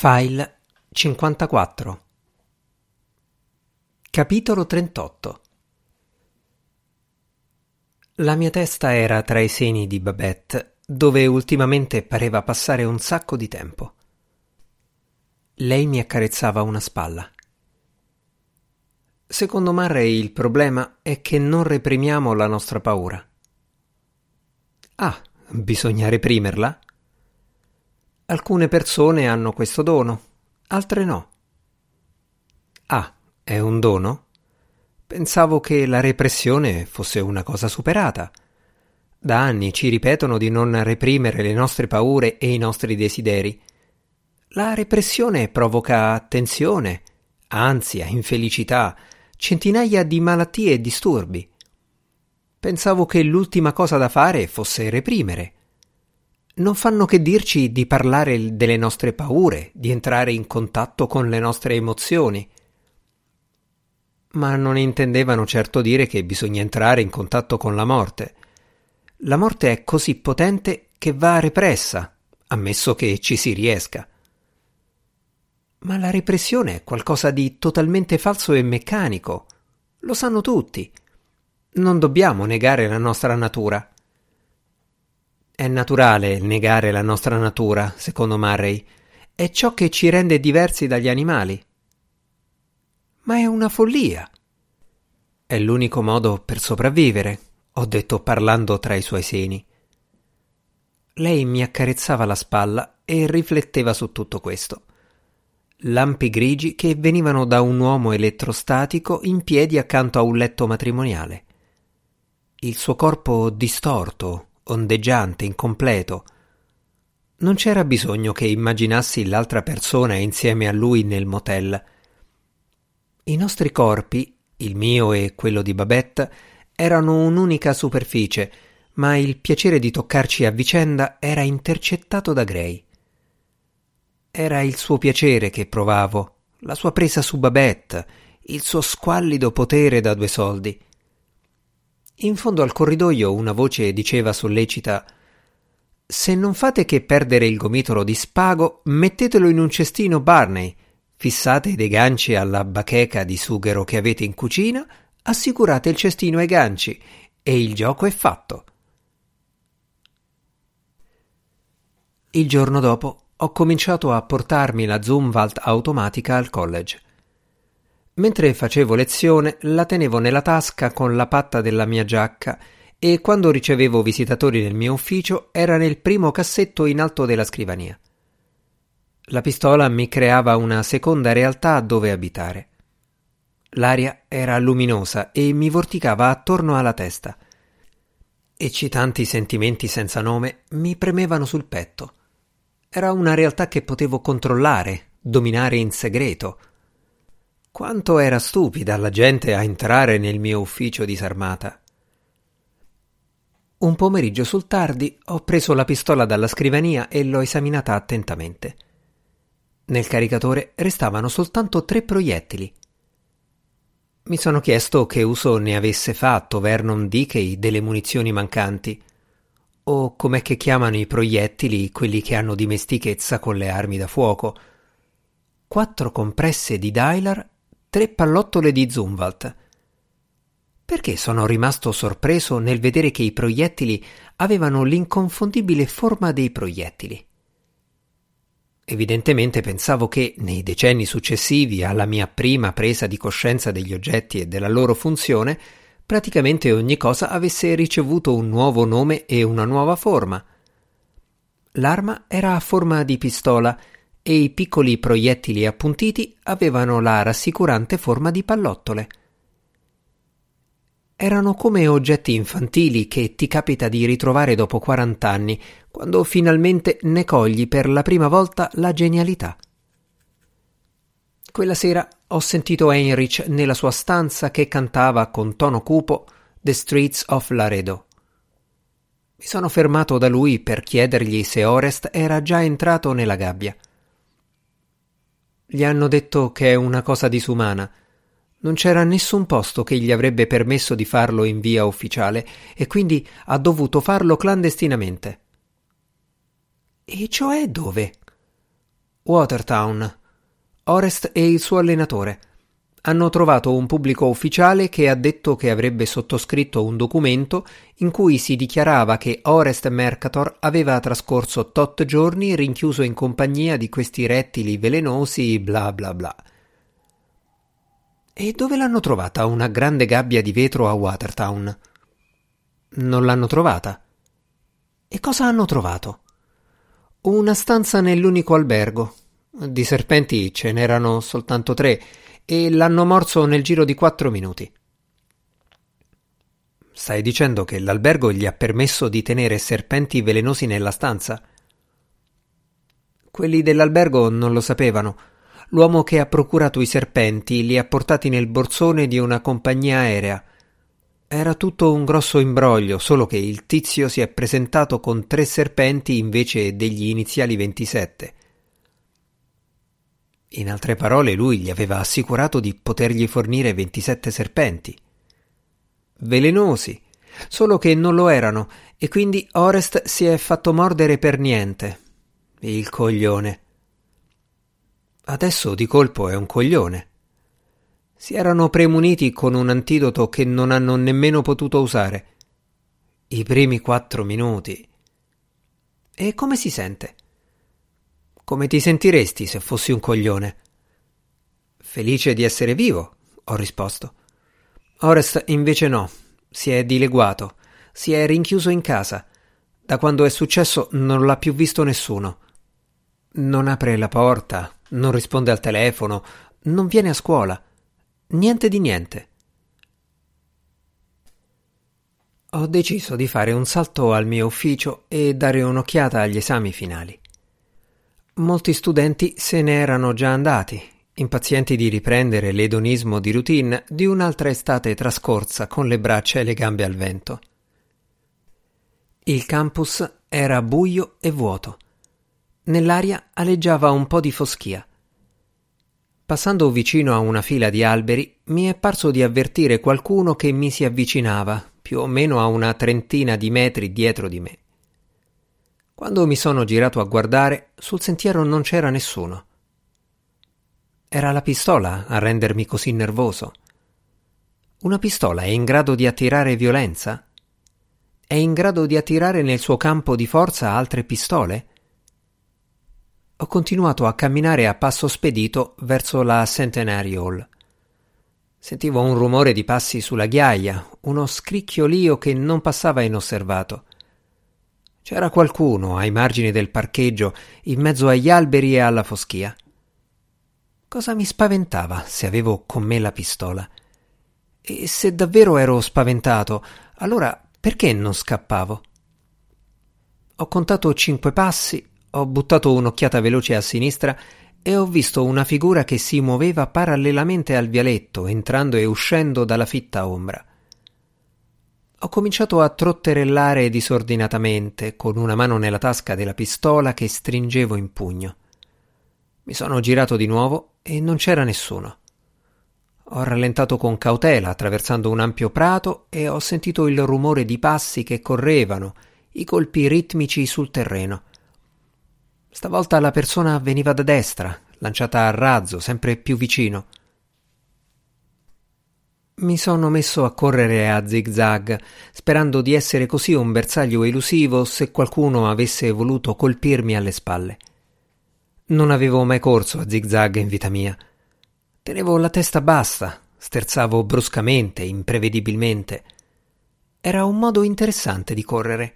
File 54 Capitolo 38 La mia testa era tra i seni di Babette, dove ultimamente pareva passare un sacco di tempo. Lei mi accarezzava una spalla. Secondo Murray il problema è che non reprimiamo la nostra paura. Ah, bisogna reprimerla? Alcune persone hanno questo dono, altre no. Ah, è un dono? Pensavo che la repressione fosse una cosa superata. Da anni ci ripetono di non reprimere le nostre paure e i nostri desideri. La repressione provoca tensione, ansia, infelicità, centinaia di malattie e disturbi. Pensavo che l'ultima cosa da fare fosse reprimere non fanno che dirci di parlare delle nostre paure, di entrare in contatto con le nostre emozioni. Ma non intendevano certo dire che bisogna entrare in contatto con la morte. La morte è così potente che va repressa, ammesso che ci si riesca. Ma la repressione è qualcosa di totalmente falso e meccanico. Lo sanno tutti. Non dobbiamo negare la nostra natura. È naturale negare la nostra natura, secondo Murray. È ciò che ci rende diversi dagli animali. Ma è una follia. È l'unico modo per sopravvivere, ho detto parlando tra i suoi seni. Lei mi accarezzava la spalla e rifletteva su tutto questo. Lampi grigi che venivano da un uomo elettrostatico in piedi accanto a un letto matrimoniale. Il suo corpo distorto, ondeggiante, incompleto. Non c'era bisogno che immaginassi l'altra persona insieme a lui nel motel. I nostri corpi, il mio e quello di Babette, erano un'unica superficie, ma il piacere di toccarci a vicenda era intercettato da Gray. Era il suo piacere che provavo, la sua presa su Babette, il suo squallido potere da due soldi. In fondo al corridoio una voce diceva sollecita Se non fate che perdere il gomitolo di spago, mettetelo in un cestino Barney, fissate dei ganci alla bacheca di sughero che avete in cucina, assicurate il cestino ai ganci e il gioco è fatto. Il giorno dopo ho cominciato a portarmi la Zumwalt automatica al college. Mentre facevo lezione la tenevo nella tasca con la patta della mia giacca e quando ricevevo visitatori nel mio ufficio era nel primo cassetto in alto della scrivania. La pistola mi creava una seconda realtà dove abitare. L'aria era luminosa e mi vorticava attorno alla testa. Eccitanti sentimenti senza nome mi premevano sul petto. Era una realtà che potevo controllare, dominare in segreto, quanto era stupida la gente a entrare nel mio ufficio disarmata. Un pomeriggio sul tardi ho preso la pistola dalla scrivania e l'ho esaminata attentamente. Nel caricatore restavano soltanto tre proiettili. Mi sono chiesto che uso ne avesse fatto Vernon Dickey delle munizioni mancanti, o com'è che chiamano i proiettili quelli che hanno dimestichezza con le armi da fuoco. Quattro compresse di Dylar tre pallottole di Zumwalt. Perché sono rimasto sorpreso nel vedere che i proiettili avevano l'inconfondibile forma dei proiettili. Evidentemente pensavo che, nei decenni successivi alla mia prima presa di coscienza degli oggetti e della loro funzione, praticamente ogni cosa avesse ricevuto un nuovo nome e una nuova forma. L'arma era a forma di pistola e i piccoli proiettili appuntiti avevano la rassicurante forma di pallottole. Erano come oggetti infantili che ti capita di ritrovare dopo quarant'anni, quando finalmente ne cogli per la prima volta la genialità. Quella sera ho sentito Heinrich nella sua stanza che cantava con tono cupo The Streets of Laredo. Mi sono fermato da lui per chiedergli se Orest era già entrato nella gabbia. Gli hanno detto che è una cosa disumana. Non c'era nessun posto che gli avrebbe permesso di farlo in via ufficiale e quindi ha dovuto farlo clandestinamente. E cioè dove? Watertown. Orest e il suo allenatore. Hanno trovato un pubblico ufficiale che ha detto che avrebbe sottoscritto un documento in cui si dichiarava che Orest Mercator aveva trascorso tot giorni rinchiuso in compagnia di questi rettili velenosi bla bla bla. E dove l'hanno trovata una grande gabbia di vetro a Watertown? Non l'hanno trovata. E cosa hanno trovato? Una stanza nell'unico albergo. Di serpenti ce n'erano soltanto tre e l'hanno morso nel giro di quattro minuti. Stai dicendo che l'albergo gli ha permesso di tenere serpenti velenosi nella stanza? Quelli dell'albergo non lo sapevano. L'uomo che ha procurato i serpenti li ha portati nel borsone di una compagnia aerea. Era tutto un grosso imbroglio, solo che il tizio si è presentato con tre serpenti invece degli iniziali 27. In altre parole, lui gli aveva assicurato di potergli fornire 27 serpenti. Velenosi, solo che non lo erano, e quindi Orest si è fatto mordere per niente. Il coglione. Adesso di colpo è un coglione. Si erano premuniti con un antidoto che non hanno nemmeno potuto usare. I primi quattro minuti. E come si sente? Come ti sentiresti se fossi un coglione? Felice di essere vivo, ho risposto. Orest invece no, si è dileguato, si è rinchiuso in casa. Da quando è successo non l'ha più visto nessuno. Non apre la porta, non risponde al telefono, non viene a scuola. Niente di niente. Ho deciso di fare un salto al mio ufficio e dare un'occhiata agli esami finali. Molti studenti se ne erano già andati, impazienti di riprendere l'edonismo di routine di un'altra estate trascorsa con le braccia e le gambe al vento. Il campus era buio e vuoto. Nell'aria aleggiava un po' di foschia. Passando vicino a una fila di alberi, mi è parso di avvertire qualcuno che mi si avvicinava, più o meno a una trentina di metri dietro di me. Quando mi sono girato a guardare, sul sentiero non c'era nessuno. Era la pistola a rendermi così nervoso. Una pistola è in grado di attirare violenza? È in grado di attirare nel suo campo di forza altre pistole? ho continuato a camminare a passo spedito verso la Centenary Hall. Sentivo un rumore di passi sulla ghiaia, uno scricchiolio che non passava inosservato. C'era qualcuno ai margini del parcheggio, in mezzo agli alberi e alla foschia. Cosa mi spaventava se avevo con me la pistola? E se davvero ero spaventato, allora perché non scappavo? Ho contato cinque passi ho buttato un'occhiata veloce a sinistra e ho visto una figura che si muoveva parallelamente al vialetto, entrando e uscendo dalla fitta ombra. Ho cominciato a trotterellare disordinatamente, con una mano nella tasca della pistola che stringevo in pugno. Mi sono girato di nuovo e non c'era nessuno. Ho rallentato con cautela, attraversando un ampio prato, e ho sentito il rumore di passi che correvano, i colpi ritmici sul terreno. Stavolta la persona veniva da destra, lanciata a razzo, sempre più vicino. Mi sono messo a correre a zig-zag, sperando di essere così un bersaglio elusivo se qualcuno avesse voluto colpirmi alle spalle. Non avevo mai corso a zig-zag in vita mia. Tenevo la testa bassa, sterzavo bruscamente, imprevedibilmente. Era un modo interessante di correre.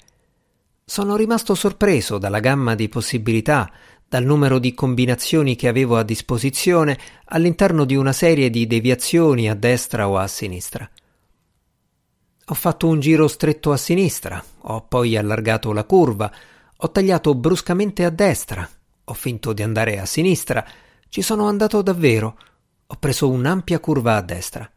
Sono rimasto sorpreso dalla gamma di possibilità, dal numero di combinazioni che avevo a disposizione all'interno di una serie di deviazioni a destra o a sinistra. Ho fatto un giro stretto a sinistra, ho poi allargato la curva, ho tagliato bruscamente a destra, ho finto di andare a sinistra, ci sono andato davvero, ho preso un'ampia curva a destra.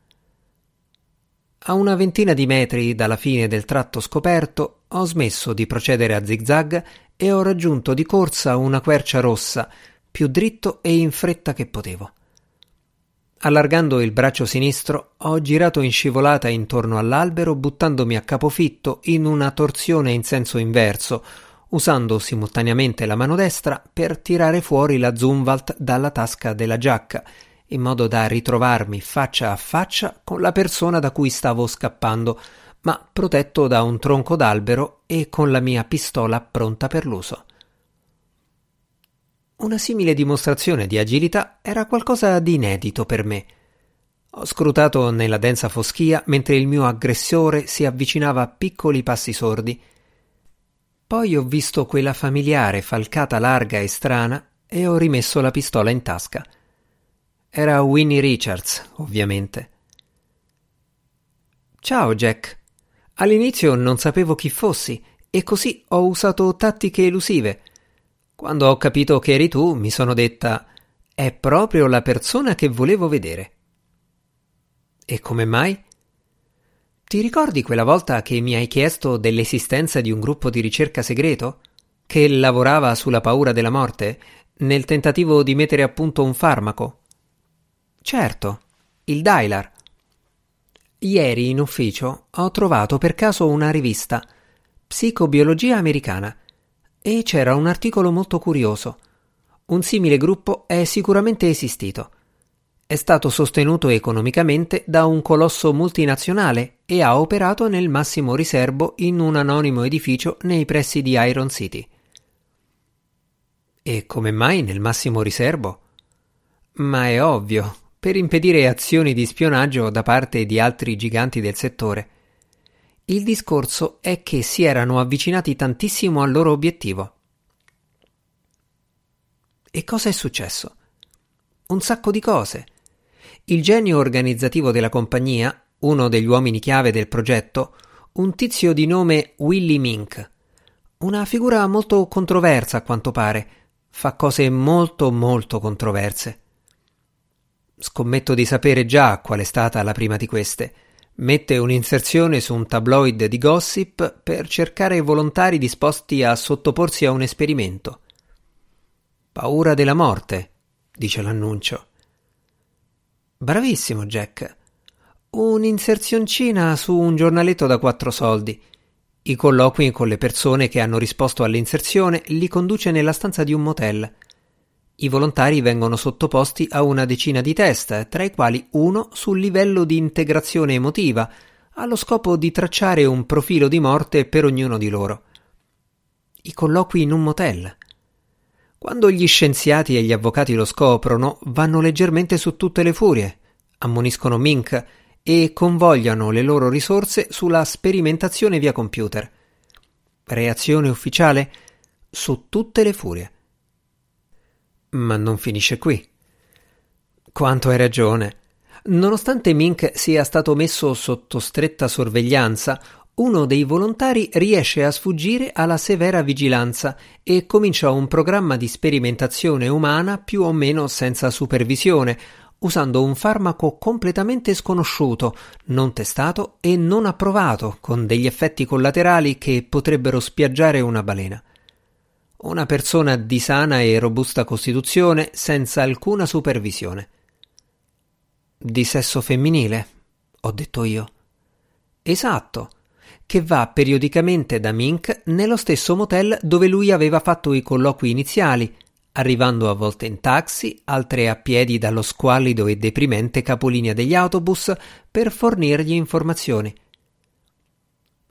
A una ventina di metri dalla fine del tratto scoperto ho smesso di procedere a zigzag e ho raggiunto di corsa una quercia rossa, più dritto e in fretta che potevo. Allargando il braccio sinistro, ho girato in scivolata intorno all'albero, buttandomi a capofitto in una torsione in senso inverso, usando simultaneamente la mano destra per tirare fuori la Zumwalt dalla tasca della giacca, in modo da ritrovarmi faccia a faccia con la persona da cui stavo scappando, ma protetto da un tronco d'albero e con la mia pistola pronta per l'uso. Una simile dimostrazione di agilità era qualcosa di inedito per me. Ho scrutato nella densa foschia mentre il mio aggressore si avvicinava a piccoli passi sordi. Poi ho visto quella familiare falcata larga e strana e ho rimesso la pistola in tasca. Era Winnie Richards, ovviamente. Ciao, Jack. All'inizio non sapevo chi fossi e così ho usato tattiche elusive. Quando ho capito che eri tu, mi sono detta è proprio la persona che volevo vedere. E come mai? Ti ricordi quella volta che mi hai chiesto dell'esistenza di un gruppo di ricerca segreto? Che lavorava sulla paura della morte, nel tentativo di mettere a punto un farmaco? Certo, il Dylar. Ieri in ufficio ho trovato per caso una rivista, Psicobiologia americana, e c'era un articolo molto curioso. Un simile gruppo è sicuramente esistito. È stato sostenuto economicamente da un colosso multinazionale e ha operato nel massimo riservo in un anonimo edificio nei pressi di Iron City. E come mai nel massimo riservo? Ma è ovvio, per impedire azioni di spionaggio da parte di altri giganti del settore. Il discorso è che si erano avvicinati tantissimo al loro obiettivo. E cosa è successo? Un sacco di cose. Il genio organizzativo della compagnia, uno degli uomini chiave del progetto, un tizio di nome Willy Mink. Una figura molto controversa a quanto pare, fa cose molto molto controverse. Scommetto di sapere già qual è stata la prima di queste. Mette un'inserzione su un tabloid di gossip per cercare volontari disposti a sottoporsi a un esperimento. Paura della morte, dice l'annuncio. Bravissimo, Jack. Un'inserzioncina su un giornaletto da quattro soldi. I colloqui con le persone che hanno risposto all'inserzione li conduce nella stanza di un motel. I volontari vengono sottoposti a una decina di test, tra i quali uno sul livello di integrazione emotiva, allo scopo di tracciare un profilo di morte per ognuno di loro. I colloqui in un motel. Quando gli scienziati e gli avvocati lo scoprono, vanno leggermente su tutte le furie, ammoniscono Mink e convogliano le loro risorse sulla sperimentazione via computer. Reazione ufficiale? Su tutte le furie. Ma non finisce qui. Quanto hai ragione. Nonostante Mink sia stato messo sotto stretta sorveglianza, uno dei volontari riesce a sfuggire alla severa vigilanza e comincia un programma di sperimentazione umana più o meno senza supervisione, usando un farmaco completamente sconosciuto, non testato e non approvato, con degli effetti collaterali che potrebbero spiaggiare una balena una persona di sana e robusta costituzione senza alcuna supervisione. Di sesso femminile, ho detto io. Esatto, che va periodicamente da Mink nello stesso motel dove lui aveva fatto i colloqui iniziali, arrivando a volte in taxi, altre a piedi dallo squallido e deprimente capolinea degli autobus per fornirgli informazioni.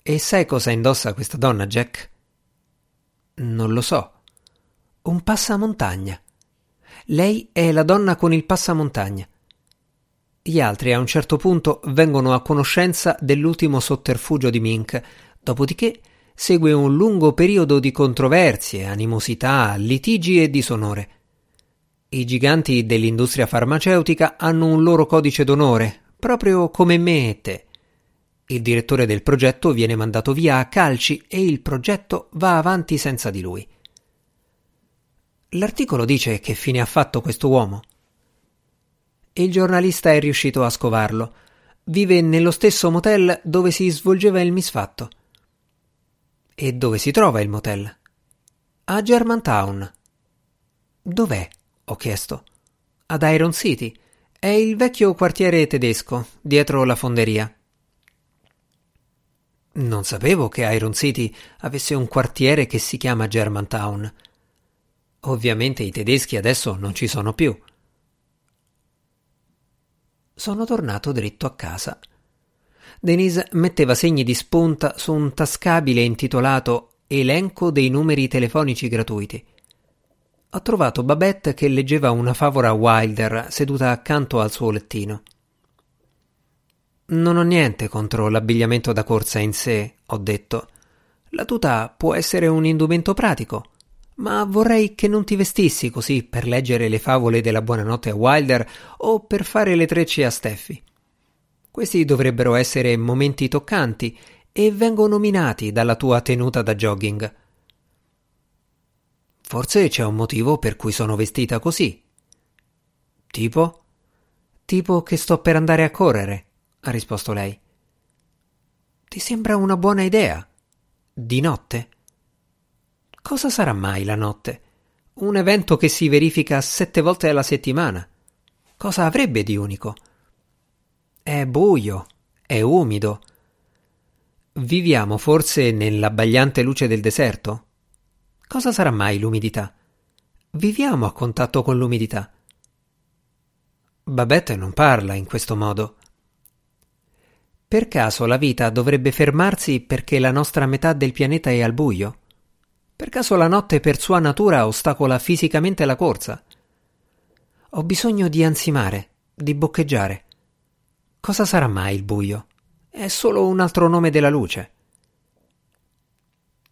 E sai cosa indossa questa donna, Jack? Non lo so. Un passamontagna. Lei è la donna con il passamontagna. Gli altri a un certo punto vengono a conoscenza dell'ultimo sotterfugio di Mink, dopodiché segue un lungo periodo di controversie, animosità, litigi e disonore. I giganti dell'industria farmaceutica hanno un loro codice d'onore, proprio come me e te. Il direttore del progetto viene mandato via a calci e il progetto va avanti senza di lui. L'articolo dice che fine ha fatto questo uomo. Il giornalista è riuscito a scovarlo. Vive nello stesso motel dove si svolgeva il misfatto. E dove si trova il motel? A Germantown. Dov'è? ho chiesto. Ad Iron City. È il vecchio quartiere tedesco, dietro la fonderia. Non sapevo che Iron City avesse un quartiere che si chiama Germantown. Ovviamente i tedeschi adesso non ci sono più. Sono tornato dritto a casa. Denise metteva segni di spunta su un tascabile intitolato Elenco dei numeri telefonici gratuiti. Ho trovato Babette che leggeva una favola Wilder seduta accanto al suo lettino. Non ho niente contro l'abbigliamento da corsa in sé, ho detto. La tuta può essere un indumento pratico, ma vorrei che non ti vestissi così per leggere le favole della buonanotte a Wilder o per fare le trecce a Steffi. Questi dovrebbero essere momenti toccanti e vengono nominati dalla tua tenuta da jogging. Forse c'è un motivo per cui sono vestita così. Tipo? Tipo che sto per andare a correre, ha risposto lei. Ti sembra una buona idea? Di notte? Cosa sarà mai la notte? Un evento che si verifica sette volte alla settimana. Cosa avrebbe di unico? È buio, è umido. Viviamo forse nell'abbagliante luce del deserto? Cosa sarà mai l'umidità? Viviamo a contatto con l'umidità. Babette non parla in questo modo. Per caso la vita dovrebbe fermarsi perché la nostra metà del pianeta è al buio? Per caso la notte per sua natura ostacola fisicamente la corsa? Ho bisogno di ansimare, di boccheggiare. Cosa sarà mai il buio? È solo un altro nome della luce.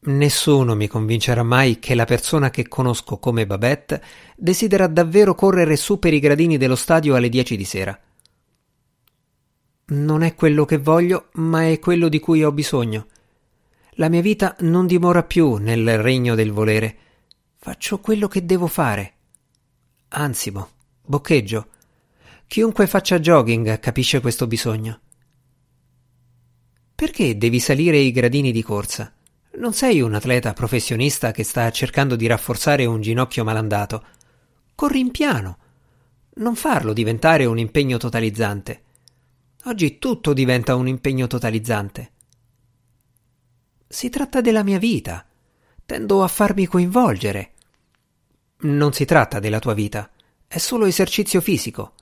Nessuno mi convincerà mai che la persona che conosco come Babette desidera davvero correre su per i gradini dello stadio alle dieci di sera. Non è quello che voglio, ma è quello di cui ho bisogno. La mia vita non dimora più nel regno del volere. Faccio quello che devo fare. Ansimo, boccheggio. Chiunque faccia jogging capisce questo bisogno. Perché devi salire i gradini di corsa? Non sei un atleta professionista che sta cercando di rafforzare un ginocchio malandato. Corri in piano. Non farlo diventare un impegno totalizzante. Oggi tutto diventa un impegno totalizzante. Si tratta della mia vita. Tendo a farmi coinvolgere. Non si tratta della tua vita, è solo esercizio fisico.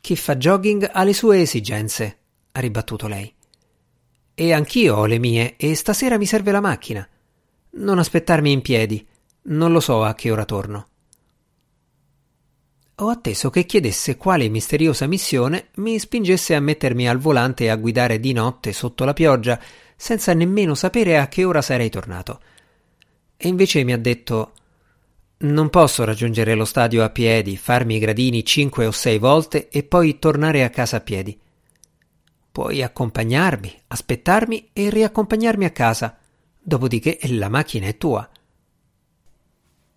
Chi fa jogging ha le sue esigenze, ha ribattuto lei. E anch'io ho le mie, e stasera mi serve la macchina. Non aspettarmi in piedi, non lo so a che ora torno. Ho atteso che chiedesse quale misteriosa missione mi spingesse a mettermi al volante e a guidare di notte sotto la pioggia senza nemmeno sapere a che ora sarei tornato. E invece mi ha detto non posso raggiungere lo stadio a piedi, farmi i gradini cinque o sei volte e poi tornare a casa a piedi. Puoi accompagnarmi, aspettarmi e riaccompagnarmi a casa. Dopodiché la macchina è tua.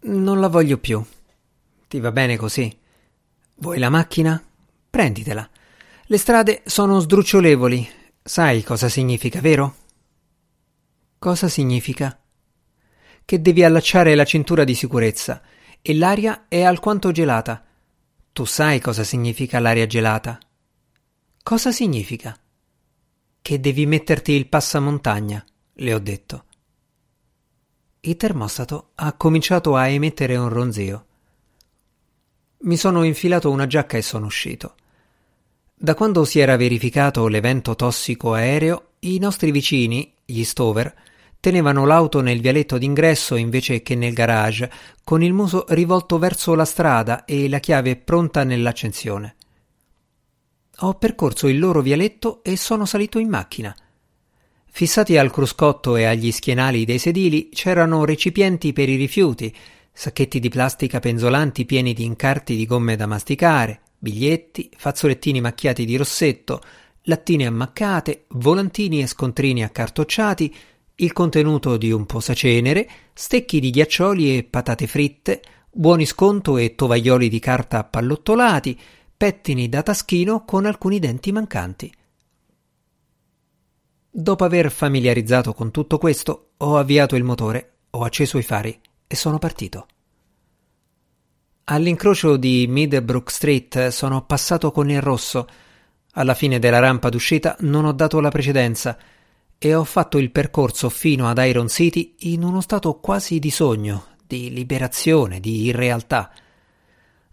Non la voglio più. Ti va bene così? Vuoi la macchina? Prenditela. Le strade sono sdrucciolevoli. Sai cosa significa, vero? Cosa significa? Che devi allacciare la cintura di sicurezza e l'aria è alquanto gelata. Tu sai cosa significa l'aria gelata? Cosa significa? Che devi metterti il passamontagna, le ho detto. Il termostato ha cominciato a emettere un ronzio. Mi sono infilato una giacca e sono uscito. Da quando si era verificato l'evento tossico aereo, i nostri vicini, gli Stover, tenevano l'auto nel vialetto d'ingresso invece che nel garage, con il muso rivolto verso la strada e la chiave pronta nell'accensione. Ho percorso il loro vialetto e sono salito in macchina. Fissati al cruscotto e agli schienali dei sedili c'erano recipienti per i rifiuti, sacchetti di plastica penzolanti pieni di incarti di gomme da masticare, biglietti, fazzolettini macchiati di rossetto, lattine ammaccate, volantini e scontrini accartocciati, il contenuto di un posacenere, stecchi di ghiaccioli e patate fritte, buoni sconto e tovaglioli di carta appallottolati, pettini da taschino con alcuni denti mancanti. Dopo aver familiarizzato con tutto questo, ho avviato il motore, ho acceso i fari e sono partito. All'incrocio di Middlebrook Street sono passato con il rosso. Alla fine della rampa d'uscita non ho dato la precedenza e ho fatto il percorso fino ad Iron City in uno stato quasi di sogno, di liberazione, di irrealtà.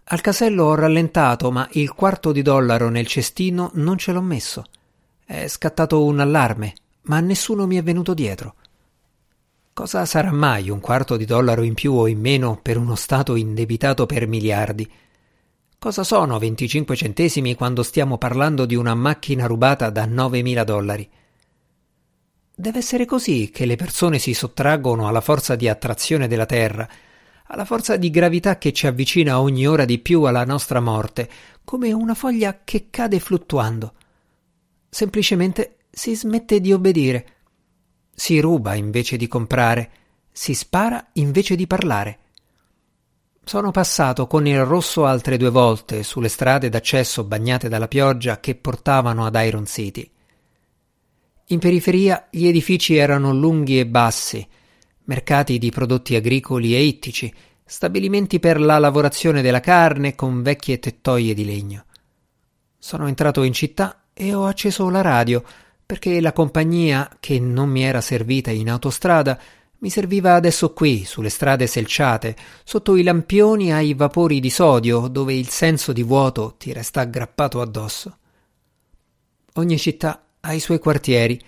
Al casello ho rallentato, ma il quarto di dollaro nel cestino non ce l'ho messo. È scattato un allarme, ma nessuno mi è venuto dietro. Cosa sarà mai un quarto di dollaro in più o in meno per uno Stato indebitato per miliardi? Cosa sono 25 centesimi quando stiamo parlando di una macchina rubata da 9.000 dollari? Deve essere così che le persone si sottraggono alla forza di attrazione della Terra, alla forza di gravità che ci avvicina ogni ora di più alla nostra morte, come una foglia che cade fluttuando. Semplicemente si smette di obbedire. Si ruba invece di comprare, si spara invece di parlare. Sono passato con il rosso altre due volte sulle strade d'accesso bagnate dalla pioggia che portavano ad Iron City. In periferia gli edifici erano lunghi e bassi, mercati di prodotti agricoli e ittici, stabilimenti per la lavorazione della carne con vecchie tettoie di legno. Sono entrato in città e ho acceso la radio perché la compagnia, che non mi era servita in autostrada, mi serviva adesso qui, sulle strade selciate, sotto i lampioni ai vapori di sodio, dove il senso di vuoto ti resta aggrappato addosso. Ogni città ha i suoi quartieri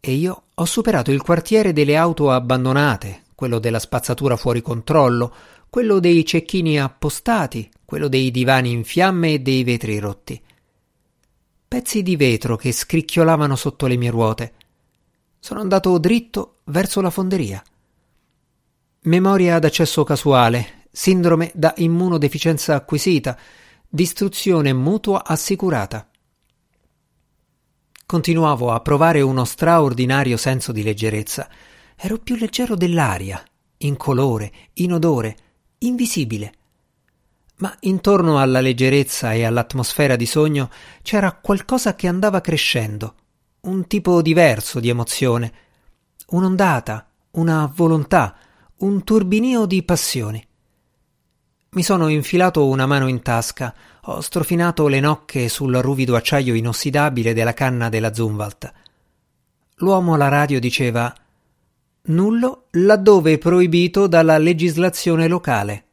e io ho superato il quartiere delle auto abbandonate, quello della spazzatura fuori controllo, quello dei cecchini appostati, quello dei divani in fiamme e dei vetri rotti pezzi di vetro che scricchiolavano sotto le mie ruote. Sono andato dritto verso la fonderia. Memoria ad accesso casuale, sindrome da immunodeficienza acquisita, distruzione mutua assicurata. Continuavo a provare uno straordinario senso di leggerezza. Ero più leggero dell'aria, in colore, in odore, invisibile ma intorno alla leggerezza e all'atmosfera di sogno c'era qualcosa che andava crescendo, un tipo diverso di emozione, un'ondata, una volontà, un turbinio di passioni. Mi sono infilato una mano in tasca, ho strofinato le nocche sul ruvido acciaio inossidabile della canna della Zumwalt. L'uomo alla radio diceva nullo laddove proibito dalla legislazione locale.